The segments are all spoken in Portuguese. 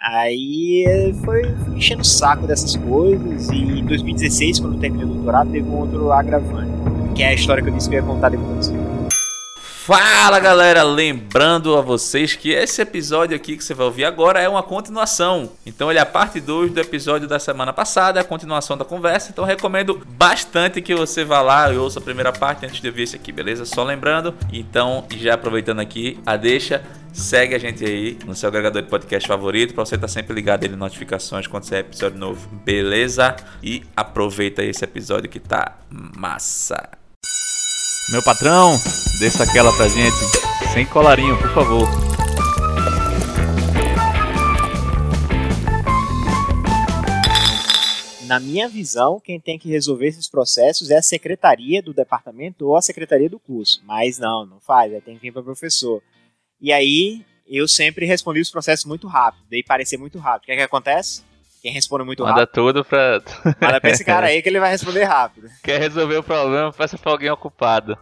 Aí foi, foi enchendo o saco dessas coisas. E em 2016, quando eu terminei o doutorado, teve um outro agravante, que é a história que eu disse que eu ia contar depois. Fala galera, lembrando a vocês que esse episódio aqui que você vai ouvir agora é uma continuação. Então ele é a parte 2 do episódio da semana passada, a continuação da conversa. Então recomendo bastante que você vá lá e ouça a primeira parte antes de ouvir esse aqui, beleza? Só lembrando. Então, já aproveitando aqui a deixa, segue a gente aí no seu agregador de podcast favorito para você estar tá sempre ligado em notificações quando sair episódio novo, beleza? E aproveita esse episódio que tá massa. Meu patrão, deixa aquela pra gente. Sem colarinho, por favor. Na minha visão, quem tem que resolver esses processos é a secretaria do departamento ou a secretaria do curso. Mas não, não faz, tem que vir para o professor. E aí, eu sempre respondi os processos muito rápido, dei parecer muito rápido. O que é que acontece? Quem responde muito Manda rápido. Manda tudo pra. Manda pra esse cara aí que ele vai responder rápido. Quer resolver o problema, peça pra alguém ocupado.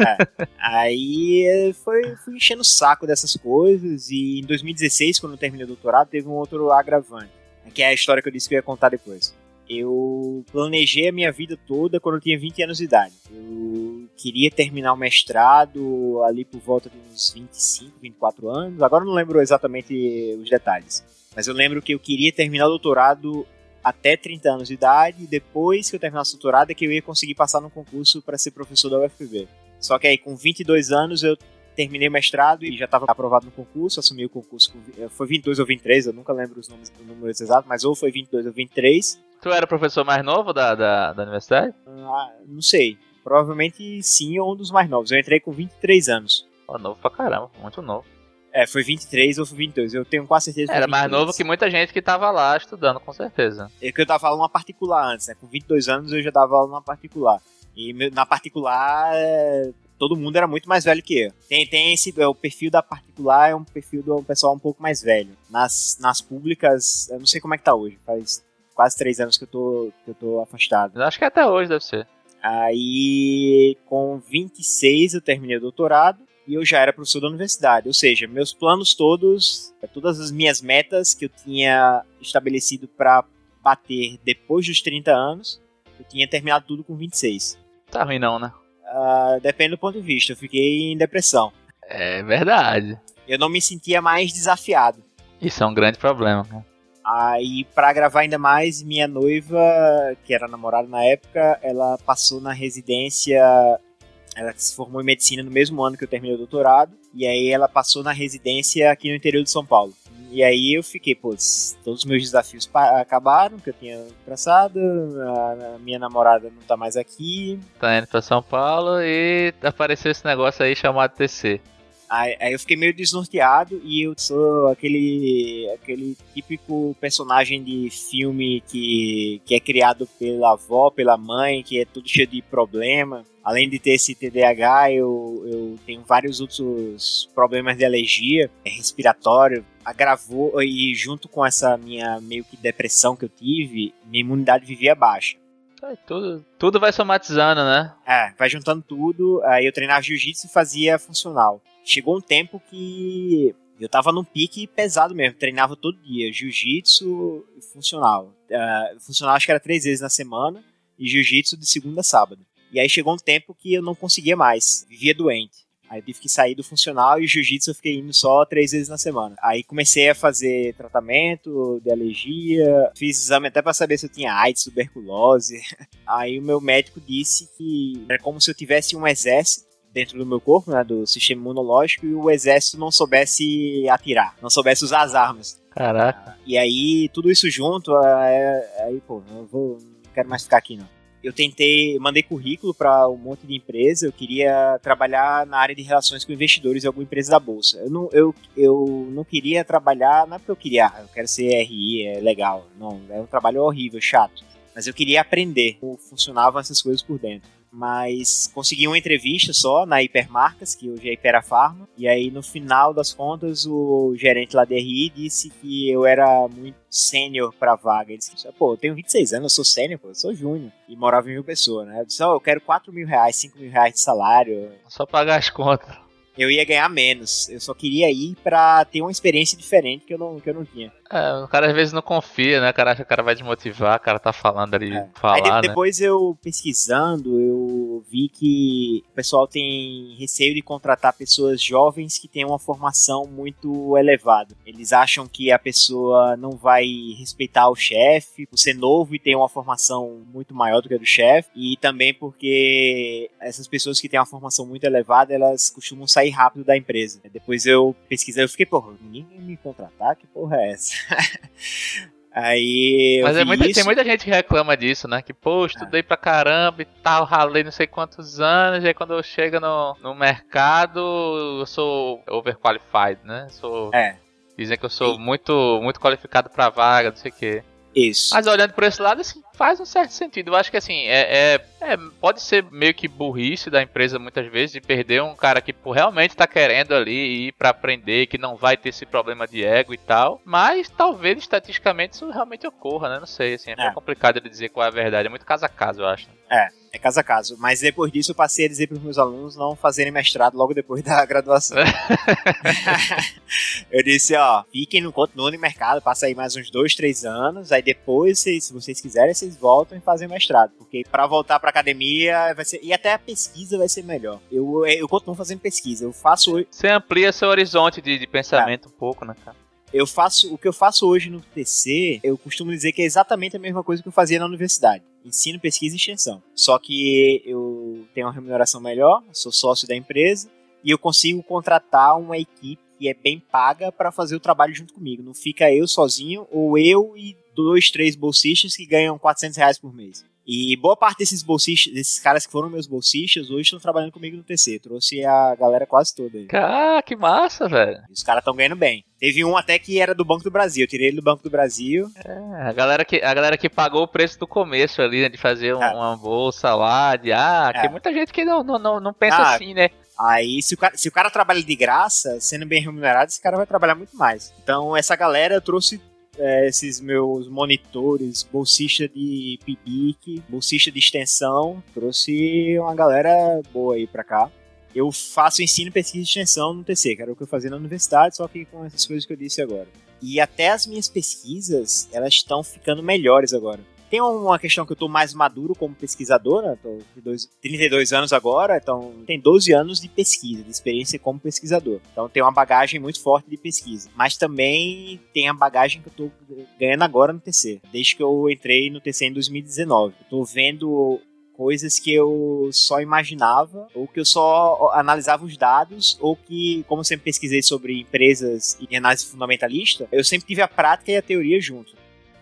É. Aí foi, fui enchendo o saco dessas coisas. E em 2016, quando eu terminei o doutorado, teve um outro agravante. Que é a história que eu disse que eu ia contar depois. Eu planejei a minha vida toda quando eu tinha 20 anos de idade. Eu queria terminar o mestrado ali por volta de uns 25, 24 anos. Agora eu não lembro exatamente os detalhes. Mas eu lembro que eu queria terminar o doutorado até 30 anos de idade, e depois que eu terminasse o doutorado é que eu ia conseguir passar no concurso para ser professor da UFPB. Só que aí com 22 anos eu terminei o mestrado e já estava aprovado no concurso, assumi o concurso, com, foi 22 ou 23, eu nunca lembro os os números exatos, mas ou foi 22 ou 23. Tu era o professor mais novo da, da, da universidade? Ah, não sei, provavelmente sim ou um dos mais novos. Eu entrei com 23 anos. Oh, novo pra caramba, muito novo. É, foi 23 ou foi 22, eu tenho quase certeza que Era mais novo que muita gente que tava lá estudando, com certeza. É que eu dava aula numa particular antes, né? Com 22 anos eu já dava aula numa particular. E na particular, é, todo mundo era muito mais velho que eu. Tem, tem esse, é, o perfil da particular é um perfil do pessoal um pouco mais velho. Nas, nas públicas, eu não sei como é que tá hoje, faz quase três anos que eu tô, que eu tô afastado. Eu acho que até hoje deve ser. Aí, com 26 eu terminei o doutorado e eu já era professor da universidade. Ou seja, meus planos todos, todas as minhas metas que eu tinha estabelecido para bater depois dos 30 anos, eu tinha terminado tudo com 26. Tá ruim não, né? Uh, depende do ponto de vista. Eu fiquei em depressão. É verdade. Eu não me sentia mais desafiado. Isso é um grande problema, cara. Aí, para gravar ainda mais, minha noiva, que era namorada na época, ela passou na residência ela se formou em medicina no mesmo ano que eu terminei o doutorado. E aí ela passou na residência aqui no interior de São Paulo. E aí eu fiquei, pô, todos os meus desafios acabaram, que eu tinha traçado, a, minha namorada não tá mais aqui. Tá indo pra São Paulo e apareceu esse negócio aí chamado TC. Aí, aí, eu fiquei meio desnorteado e eu sou aquele aquele típico personagem de filme que, que é criado pela avó, pela mãe, que é tudo cheio de problema. Além de ter esse TDAH, eu, eu tenho vários outros problemas de alergia é respiratório. Agravou e junto com essa minha meio que depressão que eu tive, minha imunidade vivia baixa. É, tudo, tudo vai somatizando, né? É, vai juntando tudo. Aí eu treinava jiu-jitsu e fazia funcional chegou um tempo que eu tava num pique pesado mesmo, treinava todo dia, jiu-jitsu funcional. Uh, funcional acho que era três vezes na semana e jiu-jitsu de segunda a sábado. E aí chegou um tempo que eu não conseguia mais, vivia doente. Aí eu tive que sair do funcional e jiu-jitsu eu fiquei indo só três vezes na semana. Aí comecei a fazer tratamento de alergia, fiz exame até para saber se eu tinha AIDS, tuberculose. Aí o meu médico disse que era como se eu tivesse um exército dentro do meu corpo, né, do sistema imunológico, e o exército não soubesse atirar, não soubesse usar as armas. Caraca. E aí, tudo isso junto, é, aí, pô, eu vou, não quero mais ficar aqui, não. Eu tentei, mandei currículo para um monte de empresa, eu queria trabalhar na área de relações com investidores em alguma empresa da bolsa. Eu não, eu, eu não queria trabalhar, não é porque eu queria, ah, eu quero ser RI, é legal. Não, é um trabalho horrível, chato. Mas eu queria aprender como funcionavam essas coisas por dentro mas consegui uma entrevista só na Hipermarcas, que hoje é Hiperafarma, e aí no final das contas o gerente lá da RI disse que eu era muito sênior pra vaga. Ele disse, pô, eu tenho 26 anos, eu sou sênior, pô, eu sou júnior. E morava em mil pessoas, né? Eu disse, oh, eu quero 4 mil reais, 5 mil reais de salário. Só pagar as contas. Eu ia ganhar menos. Eu só queria ir pra ter uma experiência diferente que eu não, que eu não tinha. É, o cara às vezes não confia, né? O cara acha que o cara vai desmotivar, o cara tá falando ali, é. falar, Aí, de, depois né? eu pesquisando, eu vi que o pessoal tem receio de contratar pessoas jovens que têm uma formação muito elevada. Eles acham que a pessoa não vai respeitar o chefe por ser novo e ter uma formação muito maior do que a do chefe. E também porque essas pessoas que têm uma formação muito elevada, elas costumam sair rápido da empresa. Depois eu pesquisei, eu fiquei, porra, ninguém me contratar? Que porra é essa? Aí. Mas é muita, tem muita gente que reclama disso, né? Que, pô, estudei ah. pra caramba e tal, ralei não sei quantos anos, e aí quando eu chego no, no mercado, eu sou overqualified, né? Sou. É. Dizem que eu sou e... muito, muito qualificado pra vaga, não sei o quê. Isso. Mas olhando por esse lado, assim, faz um certo sentido. Eu acho que assim, é, é, é, pode ser meio que burrice da empresa muitas vezes de perder um cara que pô, realmente tá querendo ali ir para aprender, que não vai ter esse problema de ego e tal. Mas talvez estatisticamente isso realmente ocorra, né? Não sei, assim, é, é. complicado de dizer qual é a verdade. É muito caso a caso, eu acho. É, é caso a caso. Mas depois disso eu passei a dizer para os meus alunos não fazerem mestrado logo depois da graduação. eu disse, ó, fiquem no no mercado, passa aí mais uns dois, três anos, aí depois, se, se vocês quiserem, vocês voltam e fazem mestrado. Porque para voltar para academia vai ser. E até a pesquisa vai ser melhor. Eu, eu continuo fazendo pesquisa. Eu faço. Você amplia seu horizonte de, de pensamento um pouco, né, cara? Eu faço o que eu faço hoje no TC, eu costumo dizer que é exatamente a mesma coisa que eu fazia na universidade. Ensino, pesquisa e extensão. Só que eu tenho uma remuneração melhor, sou sócio da empresa e eu consigo contratar uma equipe que é bem paga para fazer o trabalho junto comigo. Não fica eu sozinho ou eu e dois, três bolsistas que ganham 400 reais por mês. E boa parte desses bolsistas, desses caras que foram meus bolsistas, hoje estão trabalhando comigo no TC. Trouxe a galera quase toda aí. Ah, que massa, velho. os caras estão ganhando bem. Teve um até que era do Banco do Brasil. Eu tirei ele do Banco do Brasil. É, a galera que, a galera que pagou o preço do começo ali, né? De fazer um, é. uma bolsa lá, de ah, é. tem muita gente que não, não, não, pensa ah, assim, né? Aí, se o, cara, se o cara trabalha de graça, sendo bem remunerado, esse cara vai trabalhar muito mais. Então, essa galera eu trouxe é, esses meus monitores, bolsista de PIBIC, bolsista de extensão, trouxe uma galera boa aí pra cá. Eu faço ensino, pesquisa e extensão no TC, que era o que eu fazia na universidade, só que com essas coisas que eu disse agora. E até as minhas pesquisas, elas estão ficando melhores agora. Tem uma questão que eu tô mais maduro como pesquisador, né? Tô com 32 anos agora, então tem 12 anos de pesquisa, de experiência como pesquisador. Então tem uma bagagem muito forte de pesquisa. Mas também tem a bagagem que eu tô ganhando agora no TC, desde que eu entrei no TC em 2019. Eu tô vendo coisas que eu só imaginava, ou que eu só analisava os dados, ou que, como eu sempre pesquisei sobre empresas e análise fundamentalista, eu sempre tive a prática e a teoria junto.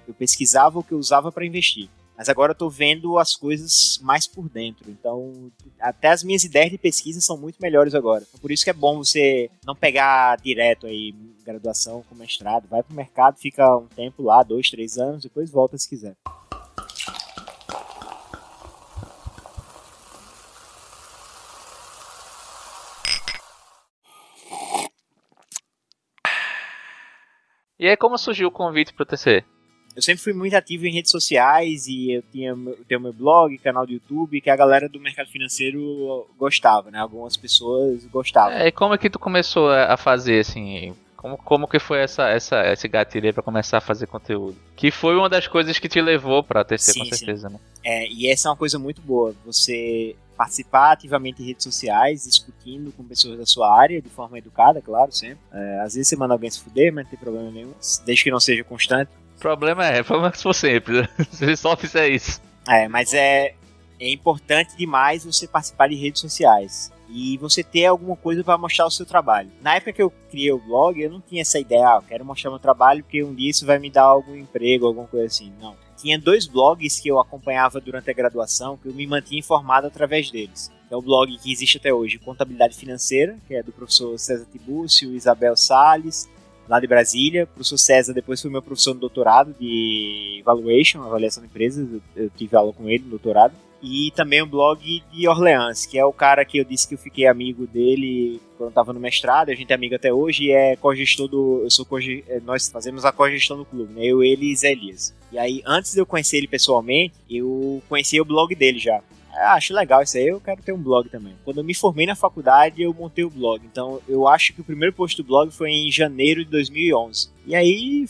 Eu pesquisava o que eu usava para investir. Mas agora eu tô vendo as coisas mais por dentro. Então, até as minhas ideias de pesquisa são muito melhores agora. Então, por isso que é bom você não pegar direto aí graduação com mestrado. Vai pro mercado, fica um tempo lá, dois, três anos, depois volta se quiser. E aí, como surgiu o convite para o TC? Eu sempre fui muito ativo em redes sociais e eu tinha eu tenho meu blog, canal do YouTube, que a galera do mercado financeiro gostava, né? Algumas pessoas gostavam. É, e como é que tu começou a fazer, assim, como, como que foi essa, essa, esse gatilho pra começar a fazer conteúdo? Que foi uma das coisas que te levou pra TC, sim, com certeza, sim. né? É, e essa é uma coisa muito boa. Você participar ativamente em redes sociais, discutindo com pessoas da sua área, de forma educada, claro, sempre. É, às vezes você manda alguém se fuder, mas não tem problema nenhum, desde que não seja constante. Problema é, problema é que for sempre. Né? Se só fizer isso. É, mas é, é importante demais você participar de redes sociais e você ter alguma coisa para mostrar o seu trabalho. Na época que eu criei o blog, eu não tinha essa ideia, ah, eu quero mostrar meu trabalho porque um dia isso vai me dar algum emprego, alguma coisa assim. Não. Tinha dois blogs que eu acompanhava durante a graduação, que eu me mantinha informado através deles. É o blog que existe até hoje, Contabilidade Financeira, que é do professor César Tibúcio, Isabel Sales, lá de Brasília. Professor César depois foi meu professor no doutorado de Valuation, avaliação de empresas. Eu tive aula com ele no doutorado. E também o blog de Orleans, que é o cara que eu disse que eu fiquei amigo dele quando estava no mestrado, a gente é amigo até hoje e é co-gestor do. Eu sou co é, Nós fazemos a co-gestão do clube, né? Eu, ele e Zé Elias. E aí, antes de eu conhecer ele pessoalmente, eu conhecia o blog dele já. Ah, acho legal isso aí, eu quero ter um blog também. Quando eu me formei na faculdade, eu montei o blog. Então, eu acho que o primeiro post do blog foi em janeiro de 2011. E aí,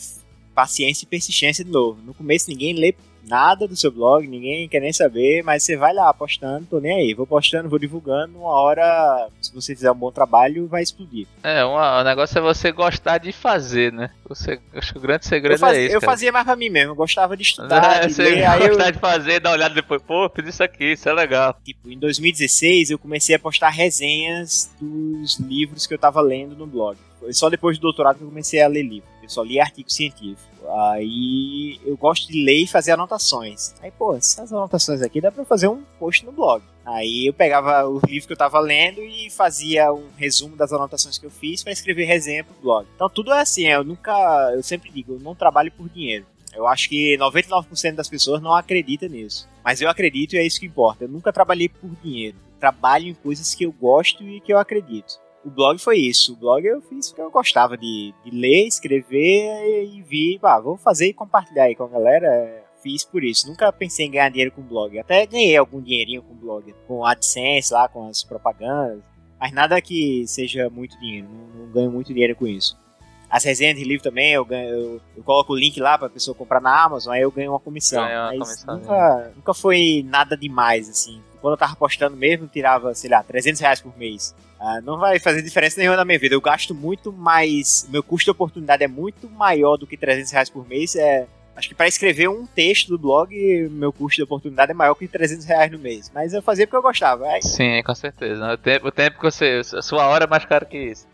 paciência e persistência de novo. No começo, ninguém lê nada do seu blog, ninguém quer nem saber, mas você vai lá postando, tô nem aí. Vou postando, vou divulgando, uma hora, se você fizer um bom trabalho, vai explodir. É, uma, o negócio é você gostar de fazer, né? Você, acho que o grande segredo eu faz, é esse. Eu cara. fazia mais pra mim mesmo, eu gostava de estudar, É, de ler, aí eu, gostar de fazer, dar uma olhada depois, pô, fiz isso aqui, isso é legal. tipo, em 2016 eu comecei a postar resenhas dos livros que eu tava lendo no blog. Foi só depois do doutorado que eu comecei a ler livro. Eu só li artigo científico. Aí eu gosto de ler e fazer anotações. Aí, pô, essas anotações aqui dá pra fazer um post no blog. Aí eu pegava o livro que eu tava lendo e fazia um resumo das anotações que eu fiz para escrever resenha pro blog. Então tudo é assim, eu nunca, eu sempre digo, eu não trabalho por dinheiro. Eu acho que 99% das pessoas não acreditam nisso. Mas eu acredito e é isso que importa. Eu nunca trabalhei por dinheiro. Trabalho em coisas que eu gosto e que eu acredito. O blog foi isso. O blog eu fiz porque eu gostava de, de ler, escrever e vi, pá, vou fazer e compartilhar aí com a galera. Fiz por isso. Nunca pensei em ganhar dinheiro com blog. Até ganhei algum dinheirinho com blog. Com AdSense lá, com as propagandas. Mas nada que seja muito dinheiro. Não, não ganho muito dinheiro com isso. As resenhas de livro também, eu, ganho, eu, eu coloco o link lá pra pessoa comprar na Amazon, aí eu ganho uma comissão. Ganha uma Mas comissão, nunca, nunca foi nada demais, assim. Quando eu tava postando mesmo, eu tirava, sei lá, 300 reais por mês. Ah, não vai fazer diferença nenhuma na minha vida. Eu gasto muito mais. Meu custo de oportunidade é muito maior do que 300 reais por mês. É, acho que para escrever um texto do blog, meu custo de oportunidade é maior que 300 reais no mês. Mas eu fazia porque eu gostava. É, Sim, com certeza. O tempo, o tempo que você. A sua hora é mais caro que isso.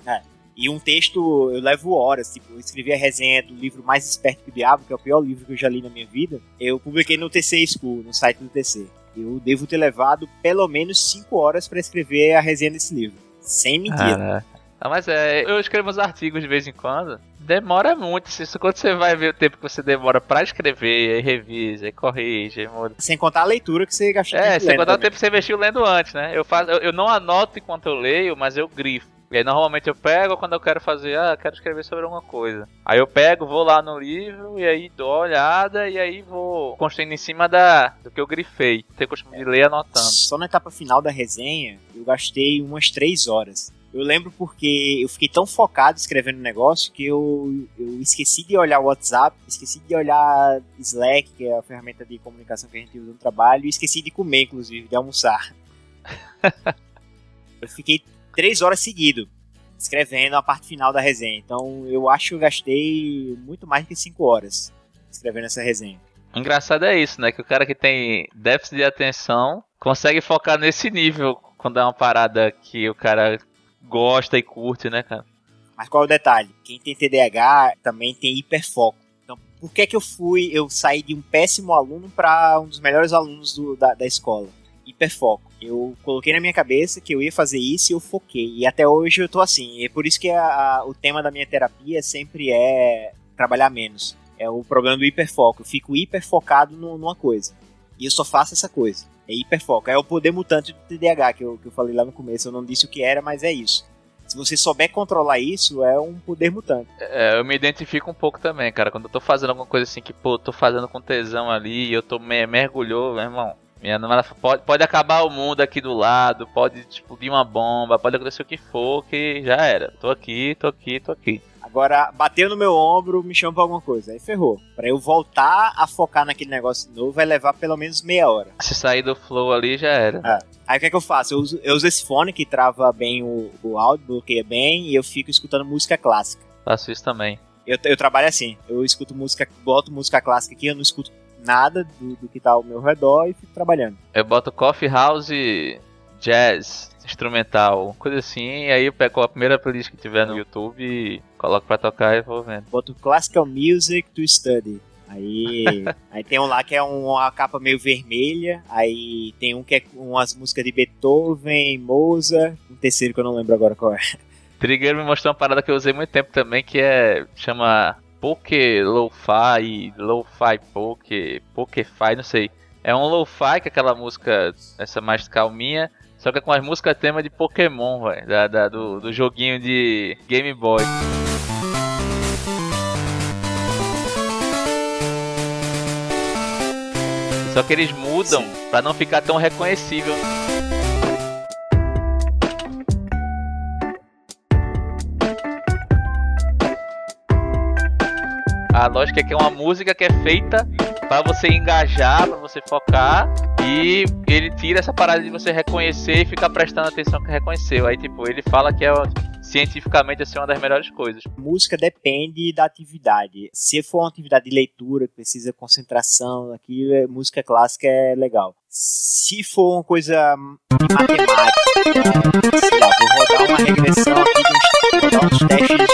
E um texto eu levo horas. Tipo, eu escrevi a resenha do livro Mais Esperto que o Diabo, que é o pior livro que eu já li na minha vida. Eu publiquei no TC School, no site do TC. Eu devo ter levado pelo menos 5 horas para escrever a resenha desse livro. Sem mentira. Caraca. Ah, mas é, eu escrevo uns artigos de vez em quando. Demora muito. Isso quando você vai ver o tempo que você demora pra escrever, aí revisa, aí corrige, aí muda. Sem contar a leitura que você gastou. É, sem contar o também. tempo que você investiu lendo antes, né? Eu, faço, eu, eu não anoto enquanto eu leio, mas eu grifo. E aí normalmente eu pego quando eu quero fazer, ah, quero escrever sobre alguma coisa. Aí eu pego, vou lá no livro e aí dou uma olhada e aí vou construindo em cima da, do que eu grifei. Tenho costume de ler anotando. Só na etapa final da resenha, eu gastei umas 3 horas. Eu lembro porque eu fiquei tão focado escrevendo o negócio que eu, eu esqueci de olhar o WhatsApp, esqueci de olhar Slack, que é a ferramenta de comunicação que a gente usa no trabalho, e esqueci de comer, inclusive, de almoçar. eu fiquei 3 horas seguido escrevendo a parte final da resenha. Então eu acho que eu gastei muito mais do que 5 horas escrevendo essa resenha. O engraçado é isso, né? Que o cara que tem déficit de atenção consegue focar nesse nível quando é uma parada que o cara gosta e curte, né, cara? Mas qual é o detalhe? Quem tem TDAH também tem hiperfoco. Então, por que que eu fui, eu saí de um péssimo aluno para um dos melhores alunos do- da, da escola? Hiperfoco. Eu coloquei na minha cabeça que eu ia fazer isso e eu foquei. E até hoje eu tô assim. E é por isso que a- a- o tema da minha terapia sempre é trabalhar menos. É o problema do hiperfoco. Eu fico hiperfocado no- numa coisa. E eu só faço essa coisa. É hiperfoco. É o poder mutante do TDAH que eu, que eu falei lá no começo. Eu não disse o que era, mas é isso. Se você souber controlar isso, é um poder mutante. É, eu me identifico um pouco também, cara. Quando eu tô fazendo alguma coisa assim que, pô, tô fazendo com tesão ali e eu tô me mergulhou, meu irmão. Minha namorada pode, pode acabar o mundo aqui do lado, pode explodir uma bomba, pode acontecer o que for, que já era. Tô aqui, tô aqui, tô aqui. Agora, bateu no meu ombro, me chama pra alguma coisa. Aí ferrou. Pra eu voltar a focar naquele negócio novo, vai levar pelo menos meia hora. Se sair do flow ali, já era. Aí o que é que eu faço? Eu uso, eu uso esse fone que trava bem o, o áudio, bloqueia bem, e eu fico escutando música clássica. Faço isso também. Eu, eu trabalho assim, eu escuto música, boto música clássica aqui, eu não escuto nada do, do que tá ao meu redor e fico trabalhando. Eu boto coffee house, jazz, instrumental, coisa assim, e aí eu pego a primeira playlist que tiver no YouTube e coloco pra tocar e vou vendo. Boto Classical Music to Study. Aí, aí tem um lá que é um- uma capa meio vermelha. Aí tem um que é com umas músicas de Beethoven, Mozart. Um terceiro que eu não lembro agora qual é. Trigger me mostrou uma parada que eu usei muito tempo também, que é. chama Poke Lo-Fi, Lo-Fi Poke, Poke-Fi, não sei. É um Lo-Fi, que é aquela música, essa mais calminha, só que é com as músicas tema de Pokémon, velho, da, da- do, do joguinho de Game Boy. Só que eles mudam para não ficar tão reconhecível. A lógica é que é uma música que é feita para você engajar, para você focar e ele tira essa parada de você reconhecer e ficar prestando atenção que reconheceu. Aí tipo, ele fala que é cientificamente assim uma das melhores coisas. Música depende da atividade. Se for uma atividade de leitura que precisa concentração, aqui é, música clássica é legal. Se for uma coisa matemática, sei lá, vou rodar uma regressão aqui, vou uns testes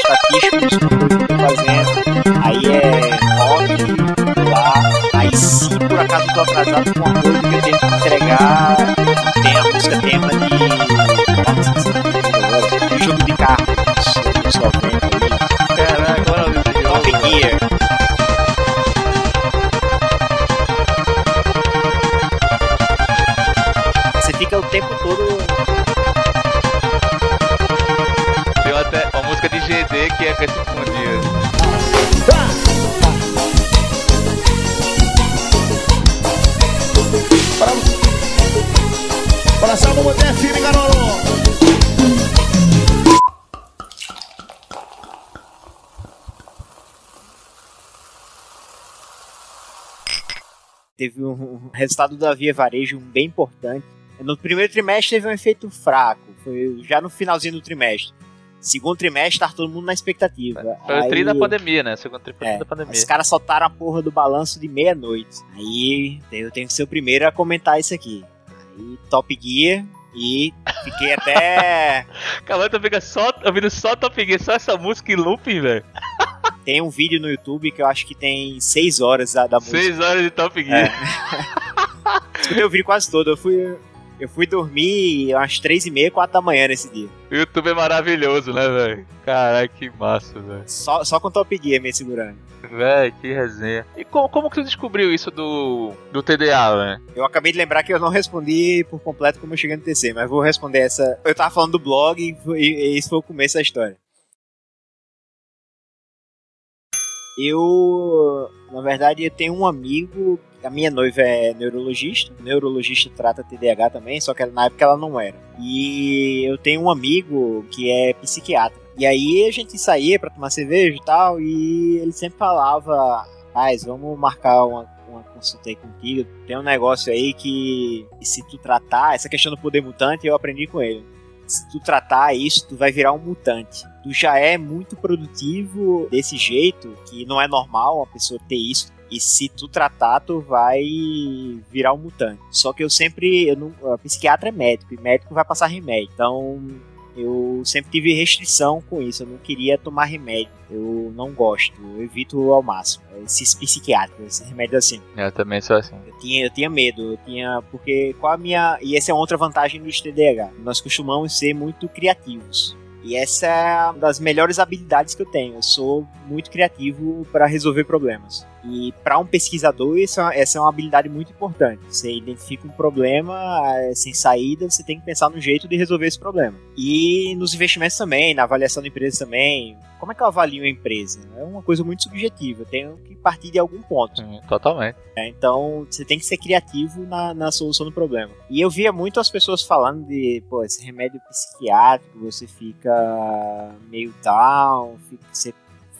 acaso tô atrasado com uma que eu tenho que entregar, tem a música tema de, resultado da Via Varejo bem importante. No primeiro trimestre teve um efeito fraco, foi já no finalzinho do trimestre. Segundo trimestre, tá todo mundo na expectativa. Foi o tri da pandemia, né? Segundo tri É, da pandemia. Os caras soltaram a porra do balanço de meia-noite. Aí eu tenho que ser o primeiro a comentar isso aqui. Aí Top Gear e fiquei até. Calma, tu fica só ouvindo só Top Gear, só essa música em looping, velho. tem um vídeo no YouTube que eu acho que tem seis horas da, da música. Seis horas de Top Gear. Escutei o vídeo quase todo. Eu fui, eu fui dormir às três e meia, quatro da manhã nesse dia. O YouTube é maravilhoso, né, velho? Caralho, que massa, velho. Só, só com Top Gear me segurando. Véi, que resenha. E como, como que tu descobriu isso do, do TDA, velho? Eu acabei de lembrar que eu não respondi por completo como eu cheguei no TC, mas vou responder essa. Eu tava falando do blog e, foi- e esse foi o começo da história. Eu, na verdade, eu tenho um amigo. A minha noiva é neurologista. Neurologista trata TDAH também, só que na época ela não era. E eu tenho um amigo que é psiquiatra. E aí a gente saía pra tomar cerveja e tal, e ele sempre falava: Rapaz, vamos marcar uma, uma consulta aí contigo. Tem um negócio aí que, se tu tratar, essa questão do poder mutante, eu aprendi com ele. Se tu tratar isso, tu vai virar um mutante. Tu já é muito produtivo desse jeito, que não é normal uma pessoa ter isso. E se tu tratar, tu vai virar um mutante. Só que eu sempre. Eu não, psiquiatra é médico, e médico vai passar remédio. Então, eu sempre tive restrição com isso. Eu não queria tomar remédio. Eu não gosto. Eu evito ao máximo. Esses psiquiátricos, esses remédios assim. Eu também sou assim. Eu tinha, eu tinha medo, eu tinha. Porque qual a minha. E essa é outra vantagem do TDAH. Nós costumamos ser muito criativos. E essa é uma das melhores habilidades que eu tenho. Eu sou muito criativo para resolver problemas. E para um pesquisador, essa, essa é uma habilidade muito importante. Você identifica um problema é, sem saída, você tem que pensar no jeito de resolver esse problema. E nos investimentos também, na avaliação da empresa também. Como é que eu avalio a empresa? É uma coisa muito subjetiva. Eu tenho que partir de algum ponto. Sim, totalmente. É, então você tem que ser criativo na, na solução do problema. E eu via muito as pessoas falando de, pô, esse remédio psiquiátrico, você fica meio down, fica, você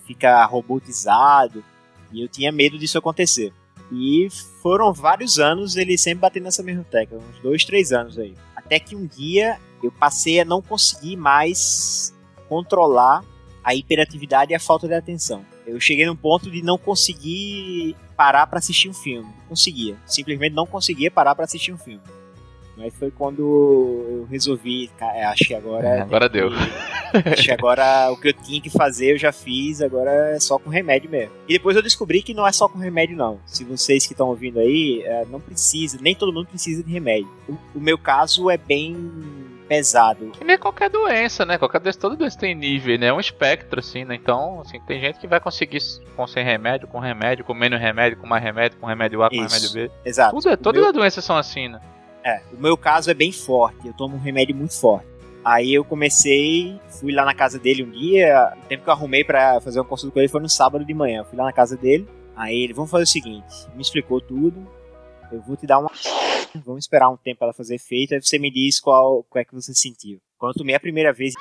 fica robotizado. E eu tinha medo disso acontecer. E foram vários anos ele sempre batendo nessa mesma tecla, uns dois, três anos aí. Até que um dia eu passei a não conseguir mais controlar a hiperatividade e a falta de atenção. Eu cheguei num ponto de não conseguir parar para assistir um filme. Conseguia. Simplesmente não conseguia parar para assistir um filme. Aí foi quando eu resolvi, cara, acho que agora. É, agora deu. que- acho que agora o que eu tinha que fazer eu já fiz, agora é só com remédio mesmo. E depois eu descobri que não é só com remédio, não. Se vocês que estão ouvindo aí, é, não precisa, nem todo mundo precisa de remédio. O, o meu caso é bem pesado. Que nem qualquer doença, né? Qualquer doença, toda doença tem nível, né? É um espectro, assim, né? Então, assim, tem gente que vai conseguir com sem remédio, com remédio, com menos remédio, com mais remédio, com remédio A, com Isso. remédio B. Exato. Tudo é, todas meu- as doenças são assim, né? É, o meu caso é bem forte, eu tomo um remédio muito forte. Aí eu comecei, fui lá na casa dele um dia, o tempo que eu arrumei pra fazer uma consulta com ele foi no sábado de manhã. Eu fui lá na casa dele, aí ele, vamos fazer o seguinte, me explicou tudo. eu vou te dar uma. Vamos esperar um tempo ela fazer efeito, aí você me diz qual, qual é que você sentiu. Quando eu tomei a primeira vez.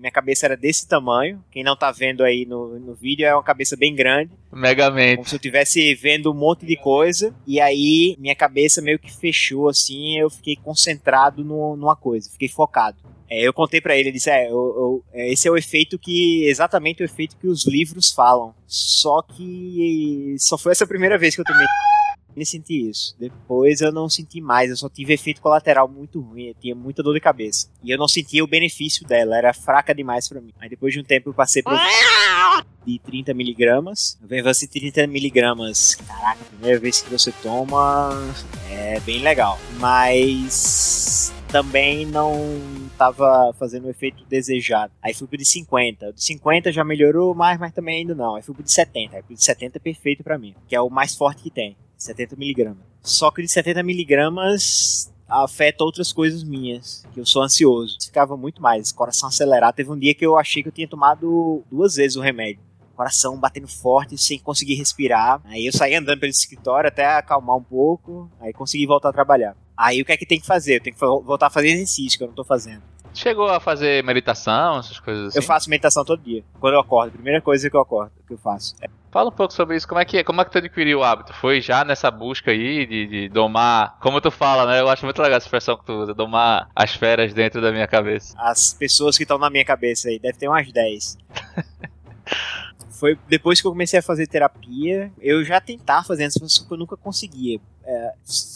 Minha cabeça era desse tamanho. Quem não tá vendo aí no, no vídeo é uma cabeça bem grande. Megamente. Como se eu estivesse vendo um monte de coisa. E aí minha cabeça meio que fechou assim. Eu fiquei concentrado no, numa coisa. Fiquei focado. É, eu contei para ele, ele disse, é, eu, eu, esse é o efeito que, exatamente o efeito que os livros falam. Só que só foi essa primeira vez que eu tomei e senti isso. Depois eu não senti mais, eu só tive efeito colateral muito ruim, eu tinha muita dor de cabeça. E eu não sentia o benefício dela, era fraca demais para mim. Aí depois de um tempo eu passei por de 30 miligramas. Venvance 30 miligramas, caraca, primeira vez que você toma é bem legal. Mas também não estava fazendo o efeito desejado. Aí fui pro de 50. O de 50 já melhorou mais, mas também ainda não. Aí fui pro de 70. Aí pro de 70 é perfeito para mim, que é o mais forte que tem. 70 miligramas. Só que de 70 miligramas afeta outras coisas minhas, que eu sou ansioso. Ficava muito mais, coração acelerado. Teve um dia que eu achei que eu tinha tomado duas vezes o remédio. Coração batendo forte, sem conseguir respirar. Aí eu saí andando pelo escritório até acalmar um pouco, aí consegui voltar a trabalhar. Aí o que é que tem que fazer? Eu tenho que voltar a fazer exercício, que eu não tô fazendo. Chegou a fazer meditação, essas coisas assim? Eu faço meditação todo dia. Quando eu acordo, primeira coisa que eu acordo, que eu faço. É. Fala um pouco sobre isso, como é que é? Como é que tu adquiriu o hábito? Foi já nessa busca aí de, de domar, como tu fala, né? Eu acho muito legal essa expressão que tu usa, domar as feras dentro da minha cabeça. As pessoas que estão na minha cabeça aí, deve ter umas 10. Foi depois que eu comecei a fazer terapia, eu já tentava fazer só que eu nunca conseguia. É,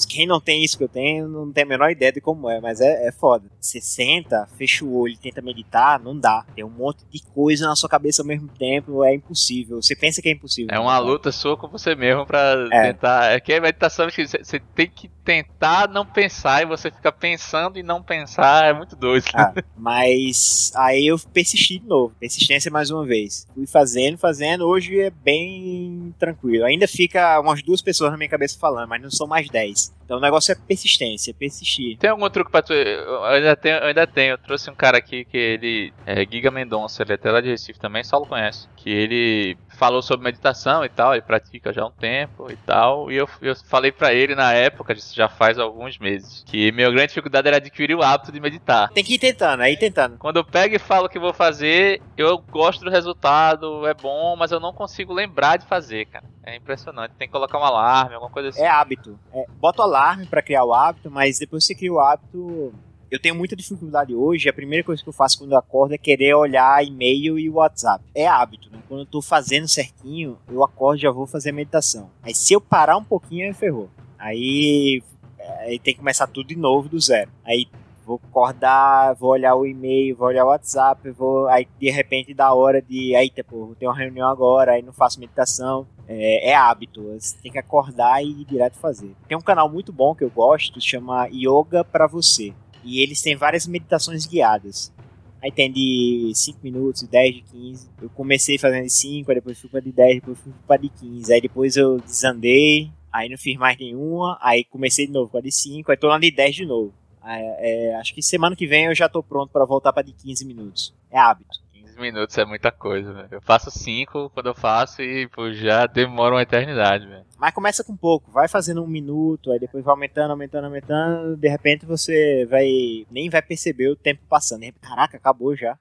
quem não tem isso que eu tenho, não tem a menor ideia de como é, mas é, é foda. Você senta, fecha o olho tenta meditar, não dá. Tem um monte de coisa na sua cabeça ao mesmo tempo, é impossível. Você pensa que é impossível. É uma luta sua com você mesmo pra é. tentar. É que a meditação, você tem que tentar não pensar e você fica pensando e não pensar, é muito doido. Ah, mas aí eu persisti de novo, persistência mais uma vez. Fui fazendo, fazendo, hoje é bem tranquilo. Ainda fica umas duas pessoas na minha cabeça falando, mas não são mais 10. Então o negócio é persistência, persistir. Tem algum truque pra tu? Eu ainda tenho, eu ainda tenho. Eu trouxe um cara aqui que ele é Giga Mendonça, ele é até lá de Recife também, só lo conhece. Que ele falou sobre meditação e tal, ele pratica já há um tempo e tal. E eu, eu falei para ele na época, já faz alguns meses, que minha grande dificuldade era adquirir o hábito de meditar. Tem que ir tentando, aí tentando. Quando eu pego e falo que vou fazer, eu gosto do resultado, é bom, mas eu não consigo lembrar de fazer, cara. É impressionante. Tem que colocar um alarme, alguma coisa assim. É hábito. É, bota o alarme para criar o hábito, mas depois que você cria o hábito, eu tenho muita dificuldade hoje. A primeira coisa que eu faço quando eu acordo é querer olhar e-mail e WhatsApp. É hábito, né? Quando eu tô fazendo certinho, eu acordo e já vou fazer meditação. Aí se eu parar um pouquinho, aí ferrou. Aí, aí tem que começar tudo de novo do zero. Aí vou acordar, vou olhar o e-mail, vou olhar o WhatsApp, vou aí de repente dá hora de, eita, pô, ter uma reunião agora, aí não faço meditação. É, é, hábito, você tem que acordar e ir direto fazer. Tem um canal muito bom que eu gosto, chama Yoga para você. E eles têm várias meditações guiadas. Aí tem de 5 minutos, 10, de 15. Eu comecei fazendo de 5, aí depois fui para de 10, depois fui para de 15. Aí depois eu desandei, aí não fiz mais nenhuma, aí comecei de novo com a de 5, aí tô na de 10 de novo. É, é, acho que semana que vem eu já tô pronto para voltar para de 15 minutos. É hábito. 15 minutos é muita coisa, velho. Eu faço 5 quando eu faço e pô, já demora uma eternidade, velho. Mas começa com pouco, vai fazendo um minuto, aí depois vai aumentando, aumentando, aumentando, de repente você vai nem vai perceber o tempo passando. Caraca, acabou já.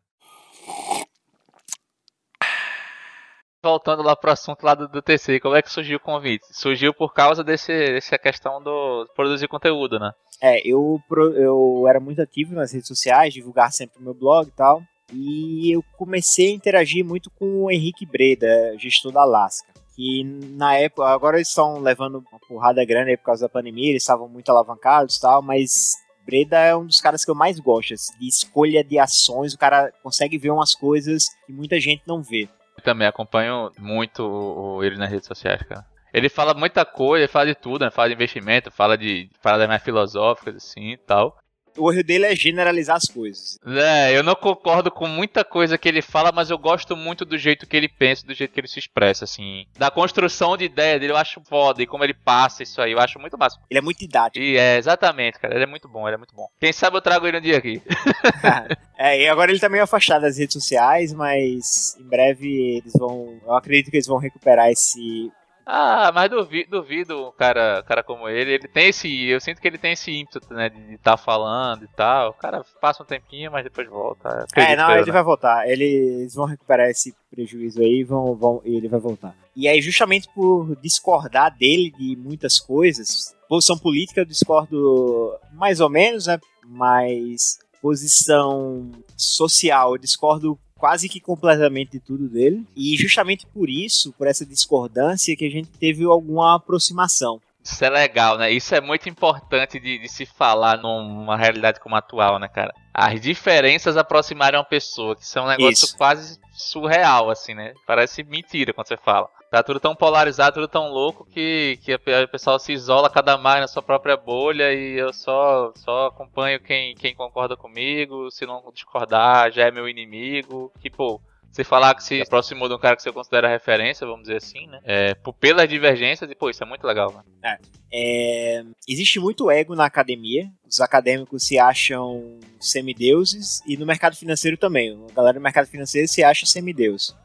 Voltando lá pro assunto lá do, do TC, como é que surgiu o convite? Surgiu por causa desse, dessa questão do produzir conteúdo, né? É, eu, eu era muito ativo nas redes sociais, divulgar sempre o meu blog e tal. E eu comecei a interagir muito com o Henrique Breda, gestor da Alaska. Que na época, agora eles estão levando uma porrada grande por causa da pandemia, eles estavam muito alavancados e tal, mas Breda é um dos caras que eu mais gosto, assim, de escolha de ações, o cara consegue ver umas coisas que muita gente não vê. Eu também acompanho muito ele nas redes sociais, cara. Ele fala muita coisa, ele fala de tudo, né? Fala de investimento, fala de paradas mais filosóficas, assim e tal o erro dele é generalizar as coisas. É, eu não concordo com muita coisa que ele fala, mas eu gosto muito do jeito que ele pensa, do jeito que ele se expressa, assim. Da construção de ideia dele, eu acho foda. E como ele passa isso aí, eu acho muito massa. Ele é muito didático. E é, exatamente, cara. Ele é muito bom, ele é muito bom. Quem sabe eu trago ele um dia aqui. é, e agora ele tá meio afastado das redes sociais, mas em breve eles vão. Eu acredito que eles vão recuperar esse Ah, mas duvido, duvido um cara, cara como ele. Ele tem esse. Eu sinto que ele tem esse ímpeto, né? De estar tá falando e tal. O cara passa um tempinho, mas depois volta. É, não, ele né? vai voltar. Eles vão recuperar esse prejuízo aí e vão, vão, ele vai voltar. E aí, justamente por discordar dele de muitas coisas, posição política eu discordo mais ou menos, né? Mas posição social eu discordo quase que completamente de tudo dele. E justamente por isso, por essa discordância, que a gente teve alguma aproximação. Isso é legal, né? Isso é muito importante de, de, se falar numa realidade como a atual, né, cara? As diferenças aproximarem uma pessoa, que são um negócio isso. quase surreal, assim, né? Parece mentira quando você fala. Tá tudo tão polarizado, tudo tão louco que, que o pessoal se isola cada mais na sua própria bolha e eu só, só acompanho quem, quem concorda comigo. Se não discordar, já é meu inimigo. Tipo, você falar que se aproximou de um cara que você considera referência, vamos dizer assim, né? É, pelas divergências, e pô, isso é muito legal, né? É. É, existe muito ego na academia. Os acadêmicos se acham semideuses e no mercado financeiro também. A galera do mercado financeiro se acha semideus.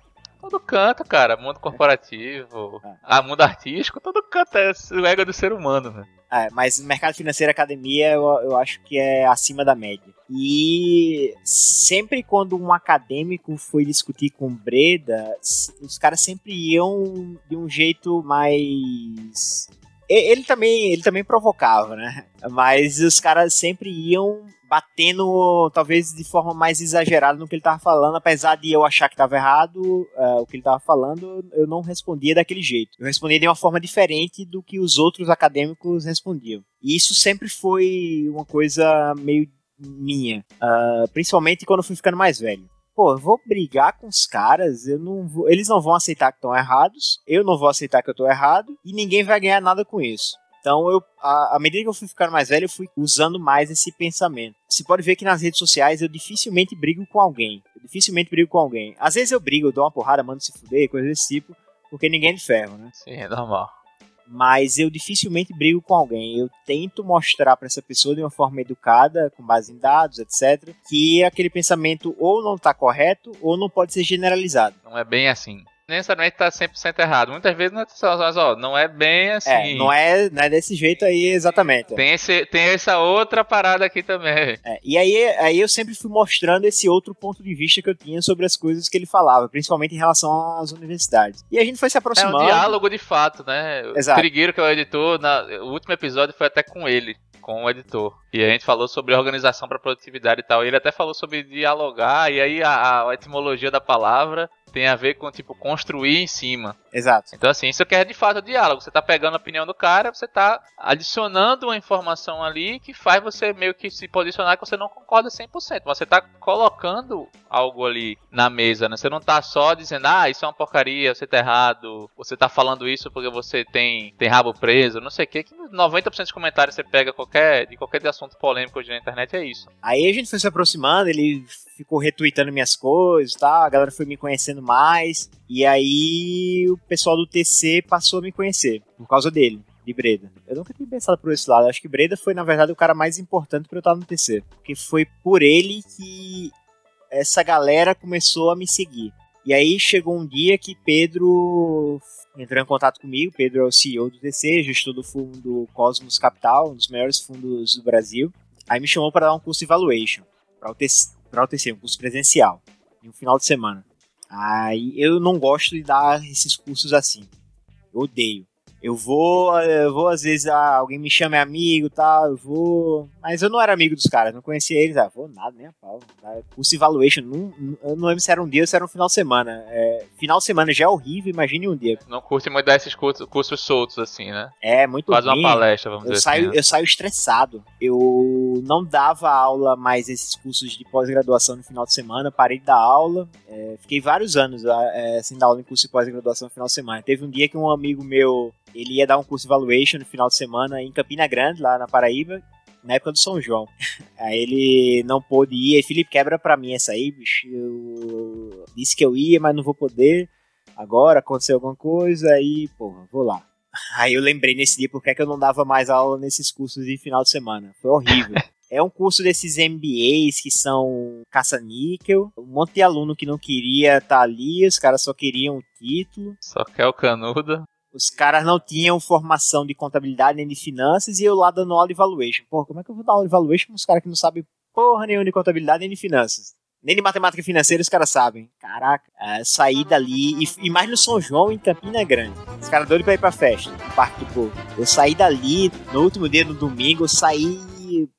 Todo canto, cara. Mundo corporativo, é. ah, mundo artístico, todo canto é o ego do ser humano, né? É, mas mercado financeiro academia eu, eu acho que é acima da média. E sempre quando um acadêmico foi discutir com Breda, os caras sempre iam de um jeito mais ele também, ele também provocava, né? Mas os caras sempre iam batendo, talvez de forma mais exagerada no que ele tava falando, apesar de eu achar que tava errado uh, o que ele tava falando, eu não respondia daquele jeito. Eu respondia de uma forma diferente do que os outros acadêmicos respondiam. E isso sempre foi uma coisa meio minha, uh, principalmente quando eu fui ficando mais velho pô, eu vou brigar com os caras, eu não vou, eles não vão aceitar que estão errados, eu não vou aceitar que eu tô errado e ninguém vai ganhar nada com isso. Então, eu, à, à medida que eu fui ficando mais velho, eu fui usando mais esse pensamento. Você pode ver que nas redes sociais eu dificilmente brigo com alguém. Eu dificilmente brigo com alguém. Às vezes eu brigo, eu dou uma porrada, mando se fuder, coisa desse tipo, porque ninguém é de ferro, né? Sim, é normal. Mas eu dificilmente brigo com alguém. Eu tento mostrar para essa pessoa de uma forma educada, com base em dados, etc., que aquele pensamento ou não está correto ou não pode ser generalizado. Não é bem assim necessariamente tá 100% errado. Muitas vezes não é, mas, ó, não é bem assim. É, não é, não é desse jeito aí exatamente. Tem, esse, tem essa outra parada aqui também. É, e aí, aí eu sempre fui mostrando esse outro ponto de vista que eu tinha sobre as coisas que ele falava, principalmente em relação às universidades. E a gente foi se aproximando. É um diálogo de fato, né? Exato. O Trigueiro, que é o editor, na, o último episódio foi até com ele com o editor. E a gente falou sobre organização para produtividade e tal. E ele até falou sobre dialogar, e aí a, a etimologia da palavra tem a ver com, tipo, construir em cima. Exato. Então, assim, isso quer de fato diálogo. Você tá pegando a opinião do cara, você tá adicionando uma informação ali que faz você meio que se posicionar que você não concorda 100%. Mas você tá colocando algo ali na mesa, né? Você não tá só dizendo, ah, isso é uma porcaria, você tá errado, você tá falando isso porque você tem, tem rabo preso, não sei o que 90% dos comentários você pega qualquer, de qualquer assunto polêmico hoje na internet é isso. Aí a gente foi se aproximando, ele ficou retweetando minhas coisas e tal, a galera foi me conhecendo mais. E aí o pessoal do TC passou a me conhecer por causa dele, de Breda. Eu nunca tinha pensado por esse lado. Acho que Breda foi, na verdade, o cara mais importante para eu estar no TC. Porque foi por ele que essa galera começou a me seguir. E aí chegou um dia que Pedro entrou em contato comigo. Pedro é o CEO do TC, gestor do fundo Cosmos Capital, um dos maiores fundos do Brasil. Aí me chamou para dar um curso de evaluation para o TC um curso presencial, em um final de semana. Aí eu não gosto de dar esses cursos assim. Eu odeio. Eu vou, eu vou às vezes, ah, alguém me chama amigo e tal, eu vou. Mas eu não era amigo dos caras, não conhecia eles, ah, vou nada, nem a pau. Curso evaluation, não, eu não lembro se era um dia ou se era um final de semana. É, final de semana já é horrível, imagine um dia. Não curte muito dar esses cursos, cursos soltos, assim, né? É, muito Faz ruim. uma palestra, vamos eu dizer saio, assim. Né? Eu saio estressado. Eu não dava aula mais esses cursos de pós-graduação no final de semana, parei de dar aula. É, fiquei vários anos é, sem dar aula em curso de pós-graduação no final de semana. Teve um dia que um amigo meu ele ia dar um curso de evaluation no final de semana em Campina Grande, lá na Paraíba, na época do São João. Aí ele não pôde ir, aí Felipe quebra pra mim essa aí, bicho. Eu disse que eu ia, mas não vou poder. Agora aconteceu alguma coisa, aí, porra, vou lá. Aí eu lembrei nesse dia porque é que eu não dava mais aula nesses cursos de final de semana. Foi horrível. É um curso desses MBAs que são caça-níquel. Um monte de aluno que não queria estar tá ali, os caras só queriam o título. Só quer o canudo. Os caras não tinham formação de contabilidade nem de finanças e eu lá dando aula de valuation. Porra, como é que eu vou dar aula de valuation com os caras que não sabem porra nenhuma de contabilidade nem de finanças? Nem de matemática financeira os caras sabem. Caraca, é, saí dali, e, e, mais no São João, em Campina Grande. Os caras doidos pra ir pra festa, no Parque do Povo. Eu saí dali, no último dia, no domingo, eu saí,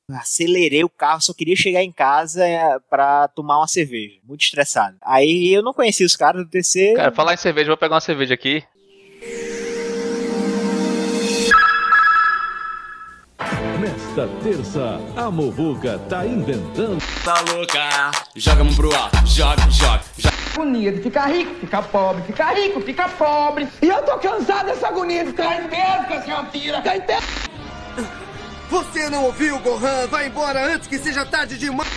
acelerei o carro, só queria chegar em casa é, pra tomar uma cerveja. Muito estressado. Aí eu não conhecia os caras do TC. Cara, falar em cerveja, vou pegar uma cerveja aqui. Nesta terça, a Movuca tá inventando. Tá louca, joga a mão pro alto, joga, joga, joga. Agonia de ficar rico, ficar pobre, ficar rico, ficar pobre. E eu tô cansado dessa agonia de ficar inteiro, que essa pira, ficar inteiro. Você não ouviu, Gohan? Vai embora antes que seja tarde demais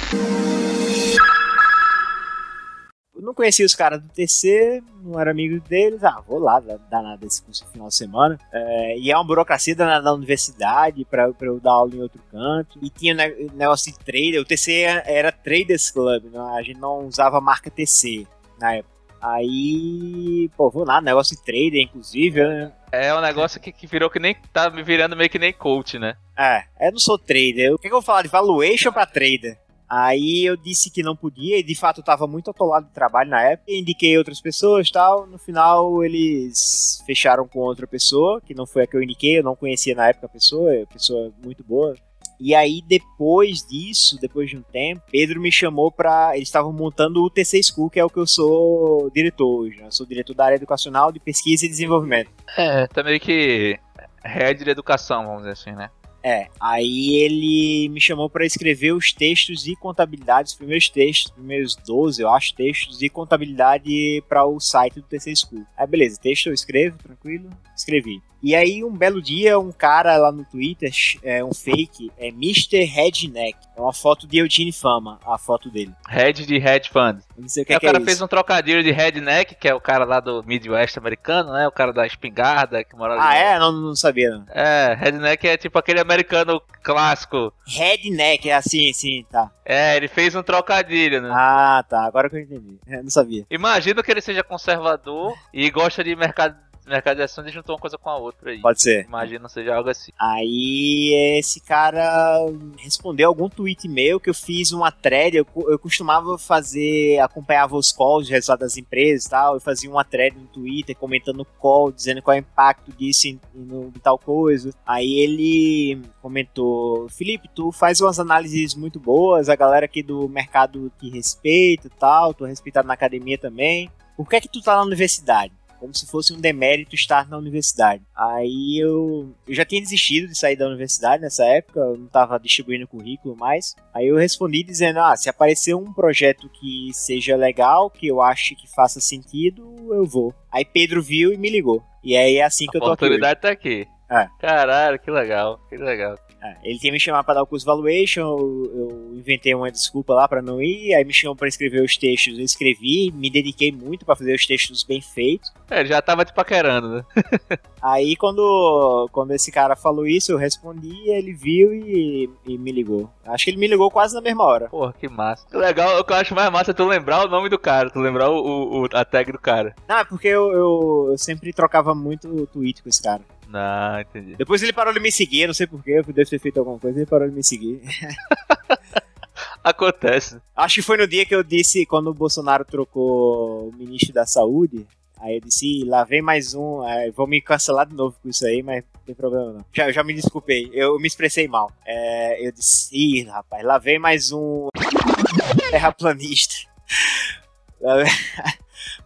não conhecia os caras do TC, não era amigo deles. Ah, vou lá, dar nada esse curso no final de semana. É, e é uma burocracia da, da universidade pra, pra eu dar aula em outro canto. E tinha negócio de trader. O TC era Traders Club, né? a gente não usava a marca TC na época. Aí, pô, vou lá, negócio de trader, inclusive, né? É um negócio que, que virou que nem. tá me virando meio que nem coach, né? É, eu não sou trader. O que, que eu vou falar de valuation pra trader? Aí eu disse que não podia, e de fato eu tava muito atolado de trabalho na época. Indiquei outras pessoas tal. No final eles fecharam com outra pessoa, que não foi a que eu indiquei, eu não conhecia na época a pessoa, é pessoa muito boa. E aí, depois disso, depois de um tempo, Pedro me chamou para. Eles estavam montando o TC School, que é o que eu sou diretor hoje. Né? Eu sou diretor da área educacional de pesquisa e desenvolvimento. É, tá meio que head de educação, vamos dizer assim, né? É, aí ele me chamou para escrever os textos de contabilidade, os primeiros textos, os primeiros 12, eu acho, textos de contabilidade para o site do TC School. Aí beleza, texto eu escrevo, tranquilo, escrevi. E aí, um belo dia, um cara lá no Twitter, é um fake, é Mr. Redneck. É uma foto de Eugene Fama, a foto dele. Head de Hedge Fund. Não sei o que é, é o cara é fez um trocadilho de Redneck, que é o cara lá do Midwest americano, né? O cara da espingarda que mora ali. Ah, é? Não, não sabia. Não. É, Redneck é tipo aquele americano clássico. Redneck, é assim, sim, tá. É, ele fez um trocadilho, né? Ah, tá. Agora que eu entendi. Eu não sabia. Imagina que ele seja conservador e gosta de mercado mercado de ações juntou uma coisa com a outra aí. Pode ser. Imagina seja algo assim. Aí esse cara respondeu algum tweet meu que eu fiz uma thread. Eu, eu costumava fazer, acompanhava os calls de resultado das empresas e tal. Eu fazia uma thread no Twitter comentando o call, dizendo qual é o impacto disso em, em, em tal coisa. Aí ele comentou: Felipe, tu faz umas análises muito boas, a galera aqui do mercado te respeita e tal, tô respeitado na academia também. Por que é que tu tá na universidade? Como se fosse um demérito estar na universidade. Aí eu, eu já tinha desistido de sair da universidade nessa época, eu não estava distribuindo currículo mais. Aí eu respondi dizendo: ah, se aparecer um projeto que seja legal, que eu ache que faça sentido, eu vou. Aí Pedro viu e me ligou. E aí é assim que A eu tô aqui. A oportunidade tá aqui. É. Caralho, que legal, que legal. É, ele tinha me chamado para dar o curso Valuation, eu, eu inventei uma desculpa lá para não ir, aí me chamou para escrever os textos, eu escrevi, me dediquei muito para fazer os textos bem feitos. É, ele já tava te paquerando, né? aí quando, quando esse cara falou isso, eu respondi, ele viu e, e, me ligou. Acho que ele me ligou quase na mesma hora. Porra, que massa. Legal, o que eu acho mais massa é tu lembrar o nome do cara, tu lembrar o, o a tag do cara. Não, é porque eu, eu, eu sempre trocava muito tweet com esse cara. Ah, entendi. Depois ele parou de me seguir, não sei porquê, eu deve ter feito alguma coisa, ele parou de me seguir. Acontece. Acho que foi no dia que eu disse, quando o Bolsonaro trocou o ministro da Saúde, Aí eu disse, lá vem mais um, vou me cancelar de novo com isso aí, mas não tem problema não. Já, já me desculpei, eu me expressei mal. É, eu disse, ih, rapaz, lá vem mais um terraplanista.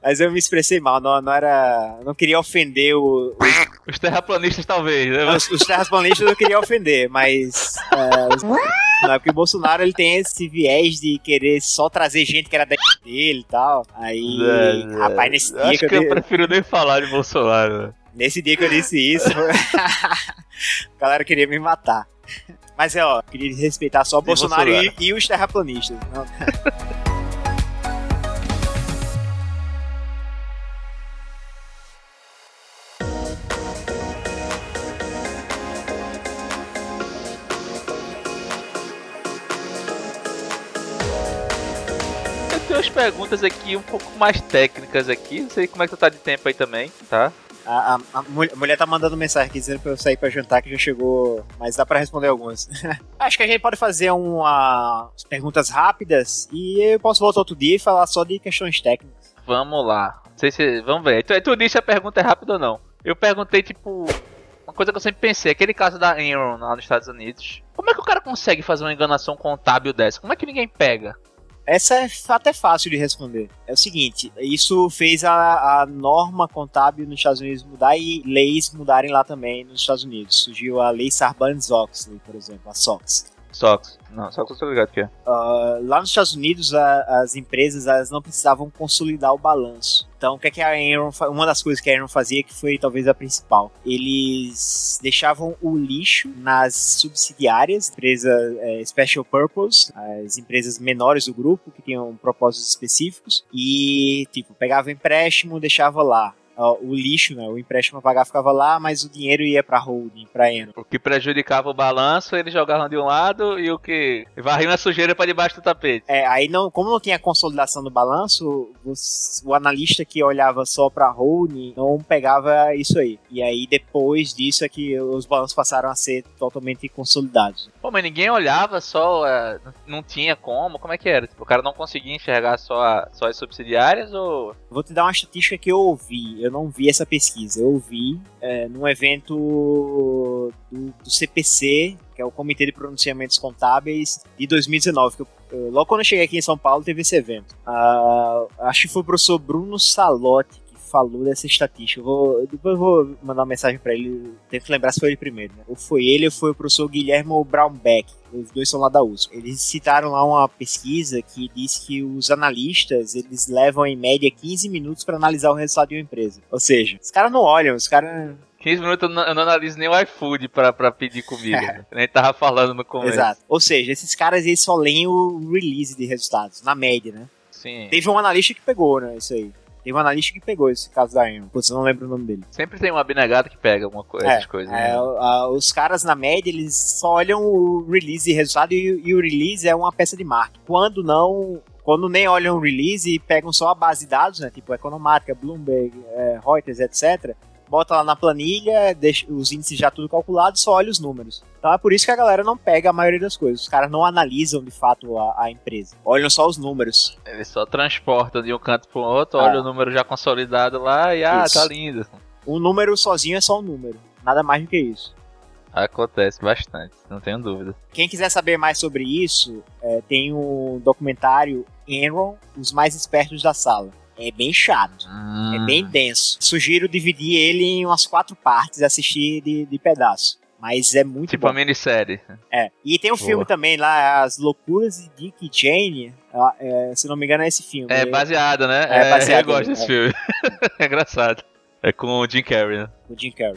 Mas eu me expressei mal, não, não era. Não queria ofender o. o... Os terraplanistas, talvez, né? Os, os terraplanistas eu queria ofender, mas. É, os... Não, é porque o Bolsonaro ele tem esse viés de querer só trazer gente que era dele e tal. Aí. É, é. rapaz, nesse dia. Acho que eu, eu prefiro nem falar de Bolsonaro, né? Nesse dia que eu disse isso, a galera queria me matar. Mas é, ó, queria respeitar só o Bolsonaro, Bolsonaro. E, e, os terraplanistas. Não. perguntas aqui um pouco mais técnicas aqui. Não sei como é que tu tá de tempo aí também, tá? A, a- a mul- a mulher tá mandando mensagem aqui dizendo pra eu sair pra jantar que já chegou, mas dá pra responder algumas. Acho que a gente pode fazer uma perguntas rápidas e eu posso voltar outro dia e falar só de questões técnicas. Vamos lá. Não sei se. Vamos ver. Tu, tu disse a pergunta é rápida ou não? Eu perguntei, tipo. Uma coisa que eu sempre pensei, aquele caso da Enron lá nos Estados Unidos. Como é que o cara consegue fazer uma enganação contábil dessa? Como é que ninguém pega? Essa é até fácil de responder. É o seguinte, isso fez a, a norma contábil nos Estados Unidos mudar e leis mudarem lá também nos Estados Unidos. Surgiu a lei Sarbanes-Oxley, por exemplo, a SOX. Sox. Não, Sox eu tô ligado que é. Ah, lá nos Estados Unidos, a- as empresas elas não precisavam consolidar o balanço. Então, o que, é que a Enron, uma das coisas que a Enron fazia, que foi talvez a principal, eles deixavam o lixo nas subsidiárias, empresa é, Special Purpose, as empresas menores do grupo, que tinham propósitos específicos, e, tipo, pegava empréstimo, deixava lá. O lixo, né, o empréstimo a pagar ficava lá, mas o dinheiro ia pra holding, pra Enron. O que prejudicava o balanço, eles jogavam de um lado e o que varriam a sujeira pra debaixo do tapete. É, aí não, como não tinha consolidação do balanço, os- o analista que olhava só pra holding não pegava isso aí. E aí depois disso é que os balanços passaram a ser totalmente consolidados. Pô, mas ninguém olhava só, é, não tinha como, como é que era? Tipo, o cara não conseguia enxergar só, só as subsidiárias ou... Vou te dar uma estatística que eu ouvi, eu não vi essa pesquisa, eu ouvi é, num evento do, do CPC, que é o Comitê de Pronunciamentos Contábeis, de 2019. Que eu- eu- logo quando eu cheguei aqui em São Paulo, teve esse evento. Ah, acho que foi o professor Bruno Salotti falou dessa estatística. Eu vou, depois eu vou mandar uma mensagem para ele, tento lembrar se foi ele primeiro. Né? Ou foi ele ou foi o professor Guilherme Brownback. Os dois são lá da USP. Eles citaram lá uma pesquisa que diz que os analistas eles levam em média 15 minutos para analisar o resultado de uma empresa. Ou seja, os caras não olham, os caras 15 minutos eu não, eu não analiso nem o iFood pra, pra pedir comida. né? Nem tava falando no começo. Exato. Ou seja, esses caras eles só leem o release de resultados, na média, né? Sim. Teve um analista que pegou, né? Isso aí. Teve um analista que pegou esse caso da Enron. Putz, eu não lembro o nome dele. Sempre tem um abnegado que pega alguma coisa, essas coisas. É, né? a- os caras, na média, eles só olham o release de resultado e, e o release é uma peça de marketing. Quando não. Quando nem olham o release e pegam só a base de dados, né? Tipo Economática, Bloomberg, é, Reuters, etc. Bota lá na planilha, deixa os índices já tudo calculado, só olha os números. Então é por isso que a galera não pega a maioria das coisas. Os caras não analisam de fato a, a empresa. Olham só os números. Eles só transportam de um canto pro outro, Ah. olha o número já consolidado lá e ah, Isso. tá lindo. O número sozinho é só um número. Nada mais do que isso. Acontece bastante, não tenho dúvida. Quem quiser saber mais sobre isso, é, tem um documentário Enron, Os Mais Espertos da Sala. É bem chato, é bem denso. Sugiro dividir ele em umas quatro partes e assistir de, de pedaço. Mas é muito Tipo bom. a minissérie. É. E tem um Boa. filme também lá, As Loucuras de Dick e Jane. Ah, é, se não me engano, é esse filme. É baseado, né? É baseado, eu gosto é. desse filme. é engraçado. É com o Jim Carrey, né? O Jim Carrey.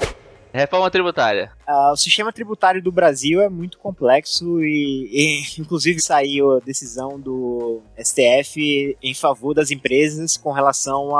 Reforma tributária. Ah, o sistema tributário do Brasil é muito complexo e, e, inclusive saiu a decisão do STF em favor das empresas com relação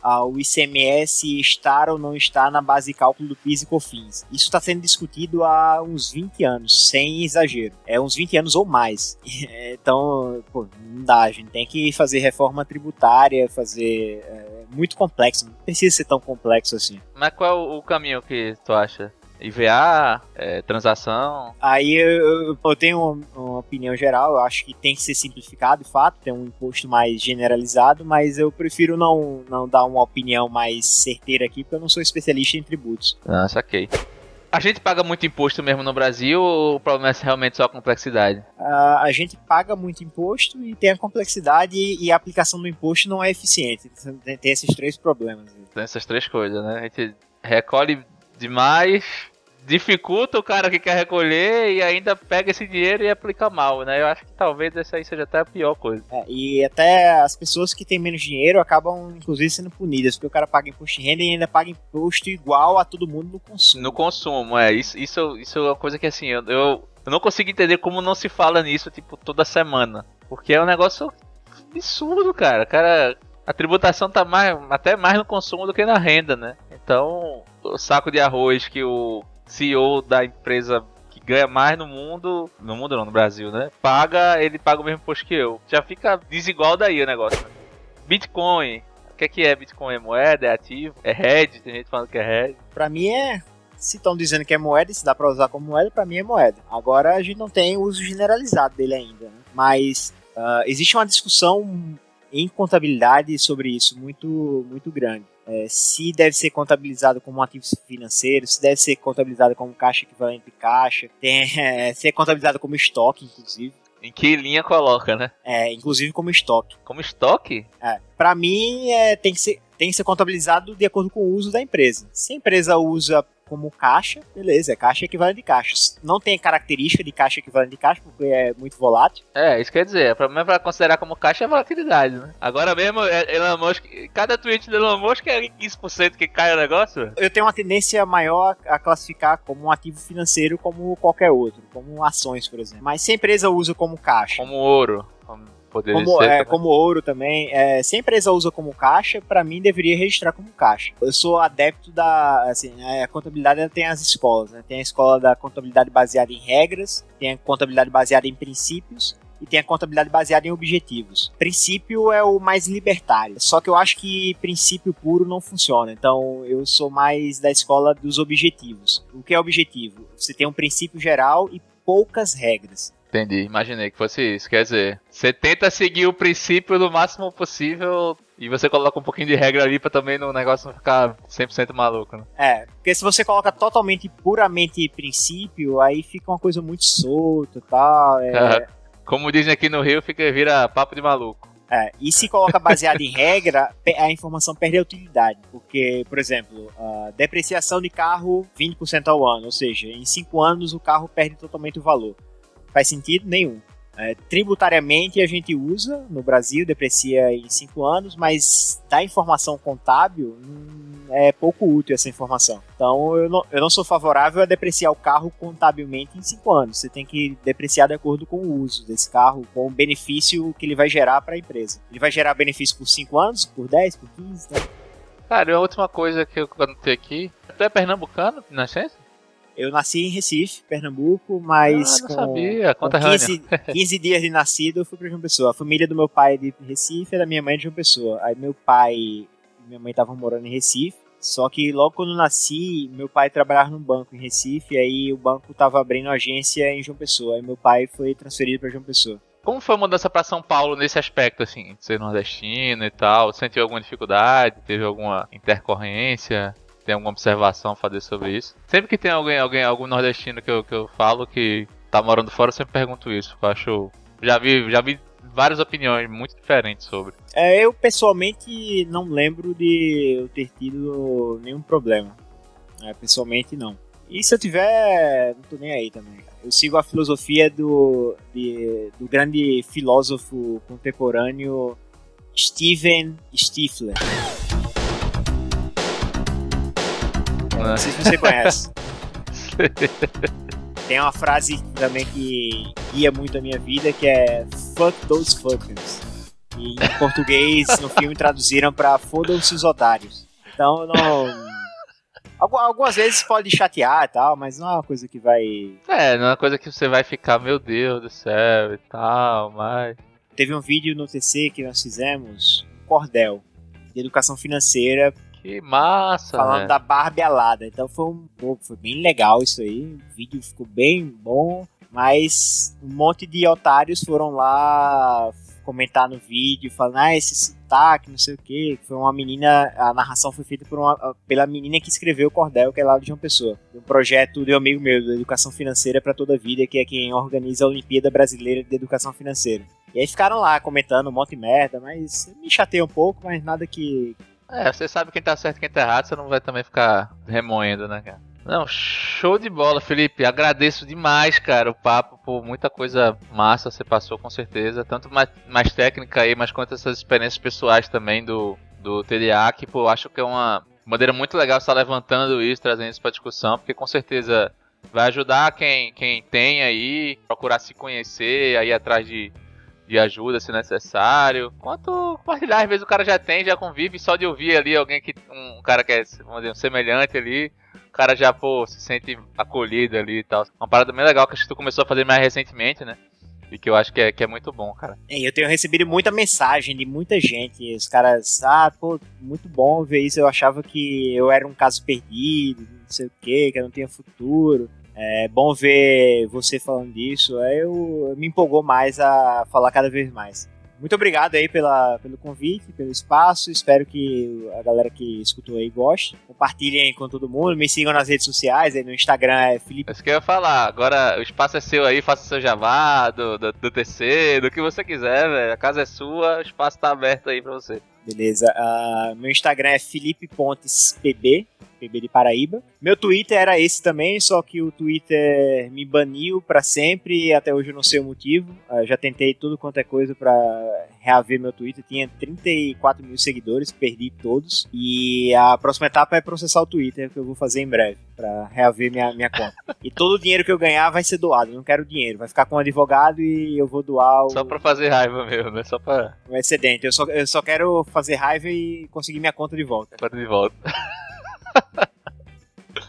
ao ICMS estar ou não estar na base de cálculo do PIS e COFINS. Isso está sendo discutido há uns 20 anos, sem exagero. É uns 20 anos ou mais. Então, pô, não dá, a gente tem que fazer reforma tributária, fazer... É muito complexo, não precisa ser tão complexo assim. Mas qual é o caminho que tu acha? IVA, é, transação. Aí eu, eu- tenho uma, uma opinião geral, eu acho que tem que ser simplificado, de fato, ter um imposto mais generalizado, mas eu prefiro não, não dar uma opinião mais certeira aqui, porque eu não sou especialista em tributos. Ah, saquei. A gente paga muito imposto mesmo no Brasil ou o problema é realmente só a complexidade? Ah, a gente paga muito imposto e tem a complexidade e a aplicação do imposto não é eficiente. Tem, tem esses três problemas. Tem essas três coisas, né? A gente recolhe demais, dificulta o cara que quer recolher e ainda pega esse dinheiro e aplica mal, né? Eu acho que talvez essa aí seja até a pior coisa. É, e até as pessoas que têm menos dinheiro acabam, inclusive, sendo punidas, porque o cara paga imposto de renda e ainda paga imposto igual a todo mundo no consumo. No consumo, é. Isso, isso, isso é uma coisa que assim, eu, eu, eu não consigo entender como não se fala nisso, tipo, toda semana. Porque é um negócio absurdo, cara. Cara, a tributação tá mais, até mais no consumo do que na renda, né? Então, o saco de arroz que o CEO da empresa que ganha mais no mundo, no mundo não, no Brasil, né? Paga, ele paga o mesmo imposto que eu. Já fica desigual daí o negócio. né? Bitcoin, O que é que é Bitcoin? É moeda? É ativo? É hedge? Tem gente falando que é hedge. Pra mim é. Se estão dizendo que é moeda, se dá pra usar como moeda, pra mim é moeda. Agora a gente não tem uso generalizado dele ainda. Né? Mas ah, existe uma discussão em contabilidade sobre isso muito, muito grande. É, se deve ser contabilizado como um ativo financeiro, se deve ser contabilizado como caixa equivalente de caixa, tem, é, se é contabilizado como estoque, inclusive. Em que linha coloca, né? É, inclusive como estoque. Como estoque? É, para mim, é, tem, que ser, tem que ser contabilizado de acordo com o uso da empresa. Se a empresa usa como caixa, beleza, é caixa equivalente de caixas. Não tem característica de caixa equivalente de caixa, porque é muito volátil. É, isso quer dizer, o problema pra considerar como caixa é volatilidade, né? Agora mesmo, é, Elon Musk, cada tweet do Elon Musk é 15% que cai o negócio. Eu tenho uma tendência maior a classificar como um ativo financeiro como qualquer outro, como ações, por exemplo. Mas se a empresa usa como caixa, Como ouro. Como ser é, como ouro também. É, se a empresa usa como caixa, pra mim deveria registrar como caixa. Eu sou adepto da. Assim, a contabilidade tem as escolas, né? Tem a escola da contabilidade baseada em regras, tem a contabilidade baseada em princípios. E tem a contabilidade baseada em objetivos. Princípio é o mais libertário. Só que eu acho que princípio puro não funciona. Então eu sou mais da escola dos objetivos. O que é objetivo? Você tem um princípio geral e poucas regras. Entendi, imaginei que fosse isso. Quer dizer, você tenta seguir o princípio do máximo possível e você coloca um pouquinho de regra ali pra também no negócio não ficar 100% maluco, né? É, porque se você coloca totalmente, puramente princípio, aí fica uma coisa muito solta e tal. É, Como dizem aqui no Rio, fica, vira papo de maluco. é. E se coloca baseado em regra, a informação perde a utilidade. Porque, por exemplo, a depreciação de carro 20% ao ano, ou seja, em 5 anos o carro perde totalmente o valor. Faz sentido nenhum. É, tributariamente a gente usa no Brasil, deprecia em 5 anos, mas da informação contábil hum, é pouco útil essa informação. Então eu não, eu não sou favorável a depreciar o carro contabilmente em 5 anos. Você tem que depreciar de acordo com o uso desse carro, com o benefício que ele vai gerar para a empresa. Ele vai gerar benefício por 5 anos, por 10, por 15, né? Cara, a última coisa que eu anotei aqui. Tu é pernambucano, de nascença? Eu nasci em Recife, Pernambuco, mas ah, não com, sabia. com Conta 15, 15 dias de nascido eu fui pra João Pessoa. A família do meu pai é de Recife e da minha mãe é de João Pessoa. Aí meu pai e minha mãe estavam morando em Recife. Só que logo quando eu nasci, meu pai trabalhava num banco em Recife, aí o banco tava abrindo agência em João Pessoa. Aí meu pai foi transferido pra João Pessoa. Como foi a mudança pra São Paulo nesse aspecto, assim, de ser nordestino e tal? Sentiu alguma dificuldade? Teve alguma intercorrência? Tem alguma observação a fazer sobre isso? Sempre que tem alguém, alguém algum nordestino que eu, que eu falo que tá morando fora, eu sempre pergunto isso. Eu acho. Já vi, já vi várias opiniões muito diferentes sobre. É, eu pessoalmente não lembro de eu ter tido nenhum problema. É, pessoalmente não. E se eu tiver, não tô nem aí também. Eu sigo a filosofia do, de- do grande filósofo contemporâneo Steven Stifler. Não sei se você conhece. Tem uma frase também que guia muito a minha vida que é Fuck those fuckers. E em português, no filme, traduziram pra Fodam-se os otários. Então, não. Algu- Algumas vezes pode chatear e tal, mas não é uma coisa que vai. É, não é uma coisa que você vai ficar, meu Deus do céu e tal, mas. Teve um vídeo no TC que nós fizemos, um cordel, de educação financeira, Que massa, falando né? da Barbie alada. Então foi, um, pô, foi bem legal isso aí. O vídeo ficou bem bom, mas um monte de otários foram lá comentar no vídeo, falando, ah, esse sotaque, não sei o que. Foi uma menina, a narração foi feita por uma, pela menina que escreveu o Cordel, que é lá de João Pessoa. Um projeto de um amigo meu, da Educação Financeira para Toda a Vida, que é quem organiza a Olimpíada Brasileira de Educação Financeira. E aí ficaram lá comentando um monte de merda, mas me chateia um pouco, mas nada que, É, você sabe quem tá certo e quem tá errado, você não vai também ficar remoendo, né, cara? Não, show de bola, Felipe. Agradeço demais, cara, o papo, por muita coisa massa você passou, com certeza. Tanto mais, mais técnica aí, mas quanto essas experiências pessoais também do, do TDA, que, pô, acho que é uma maneira muito legal estar levantando isso, trazendo isso pra discussão, porque com certeza vai ajudar quem, quem tem aí, procurar se conhecer, aí atrás de, de ajuda se necessário. Quanto compartilhar, às vezes o cara já tem, já convive, só de ouvir ali alguém que. Um cara que é, dizer, um semelhante ali, o cara já, pô, se sente acolhido ali e tal. Uma parada bem legal que acho que tu começou a fazer mais recentemente, né? E que eu acho que é, que é muito bom, cara. É, eu tenho recebido muita mensagem de muita gente. Os caras, ah, pô, muito bom ver isso. Eu achava que eu era um caso perdido, não sei o que, que eu não tinha futuro. É bom ver você falando disso. Aí eu, me empolgou mais a falar cada vez mais. Muito obrigado aí pela, pelo convite, pelo espaço. Espero que a galera que escutou aí goste. Compartilhem aí com todo mundo. Me sigam nas redes sociais. Aí no Instagram é Felipe. É isso que eu ia falar. Agora o espaço é seu aí. Faça seu jabá do, do, do TC, do que você quiser, velho. A casa é sua. O espaço tá aberto aí pra você. Beleza. Uh, meu Instagram é Felipe Pontes PB. De Paraíba. Meu Twitter era esse também, só que o Twitter me baniu para sempre e até hoje eu não sei o motivo. Uh, já tentei tudo quanto é coisa para reaver meu Twitter. Tinha 34 mil seguidores, perdi todos. E a próxima etapa é processar o Twitter, que eu vou fazer em breve, para reaver minha, minha conta. e todo o dinheiro que eu ganhar vai ser doado. Eu não quero dinheiro, vai ficar com um advogado e eu vou doar. O... Só pra fazer raiva mesmo, né? Só pra. Um excedente. Eu só, eu só quero fazer raiva e conseguir minha conta de volta. Conta de volta.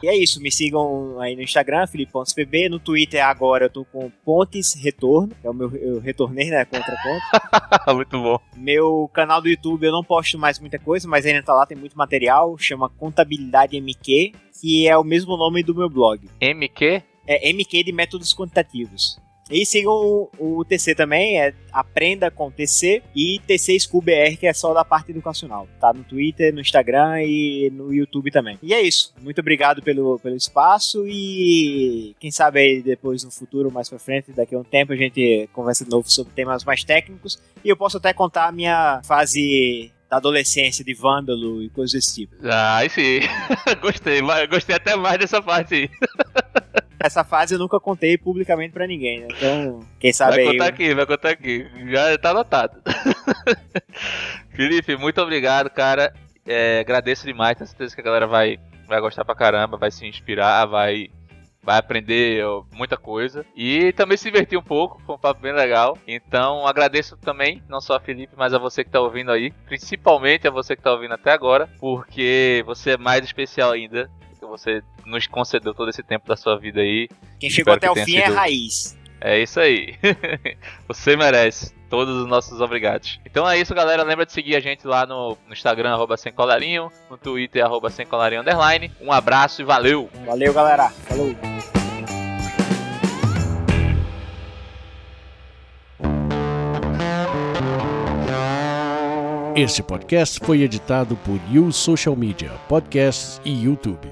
E é isso, me sigam aí no Instagram, Felipe.pb, no Twitter agora eu tô com Pontes Retorno, é o meu, eu retornei, né, contra conta. Muito bom. Meu canal do YouTube eu não posto mais muita coisa, mas ainda tá lá, tem muito material, chama Contabilidade MQ, que é o mesmo nome do meu blog. MQ? É MQ de Métodos Quantitativos. E sigam o, o, TC também, é Aprenda com TC e TC School BR, que é só da parte educacional. Tá no Twitter, no Instagram e no YouTube também. E é isso. Muito obrigado pelo, pelo espaço e quem sabe aí depois no futuro, mais pra frente, daqui a um tempo, a gente conversa de novo sobre temas mais técnicos e eu posso até contar a minha fase da adolescência, de vândalo e coisas desse tipo. Ah, sim. gostei, gostei até mais dessa parte aí. Essa fase eu nunca contei publicamente para ninguém, né? Então, quem sabe vai aí. Vai contar aqui, vai contar aqui. Já tá anotado. Felipe, muito obrigado, cara. É, agradeço demais, tenho certeza que a galera vai, vai gostar pra caramba, vai se inspirar, vai, vai aprender muita coisa. E também se divertir um pouco, foi um papo bem legal. Então agradeço também, não só a Felipe, mas a você que tá ouvindo aí. Principalmente a você que tá ouvindo até agora, porque você é mais especial ainda você nos concedeu todo esse tempo da sua vida aí. Quem chegou até o fim é sido... é raiz. É isso aí. você merece. Todos os nossos obrigados. Então é isso, galera. Lembra de seguir a gente lá no, no Instagram, arroba sem colarinho, no Twitter, arroba sem colarinho underline. Um abraço e valeu! Valeu, galera. Falou! Este podcast foi editado por You Social Media, Podcasts e YouTube.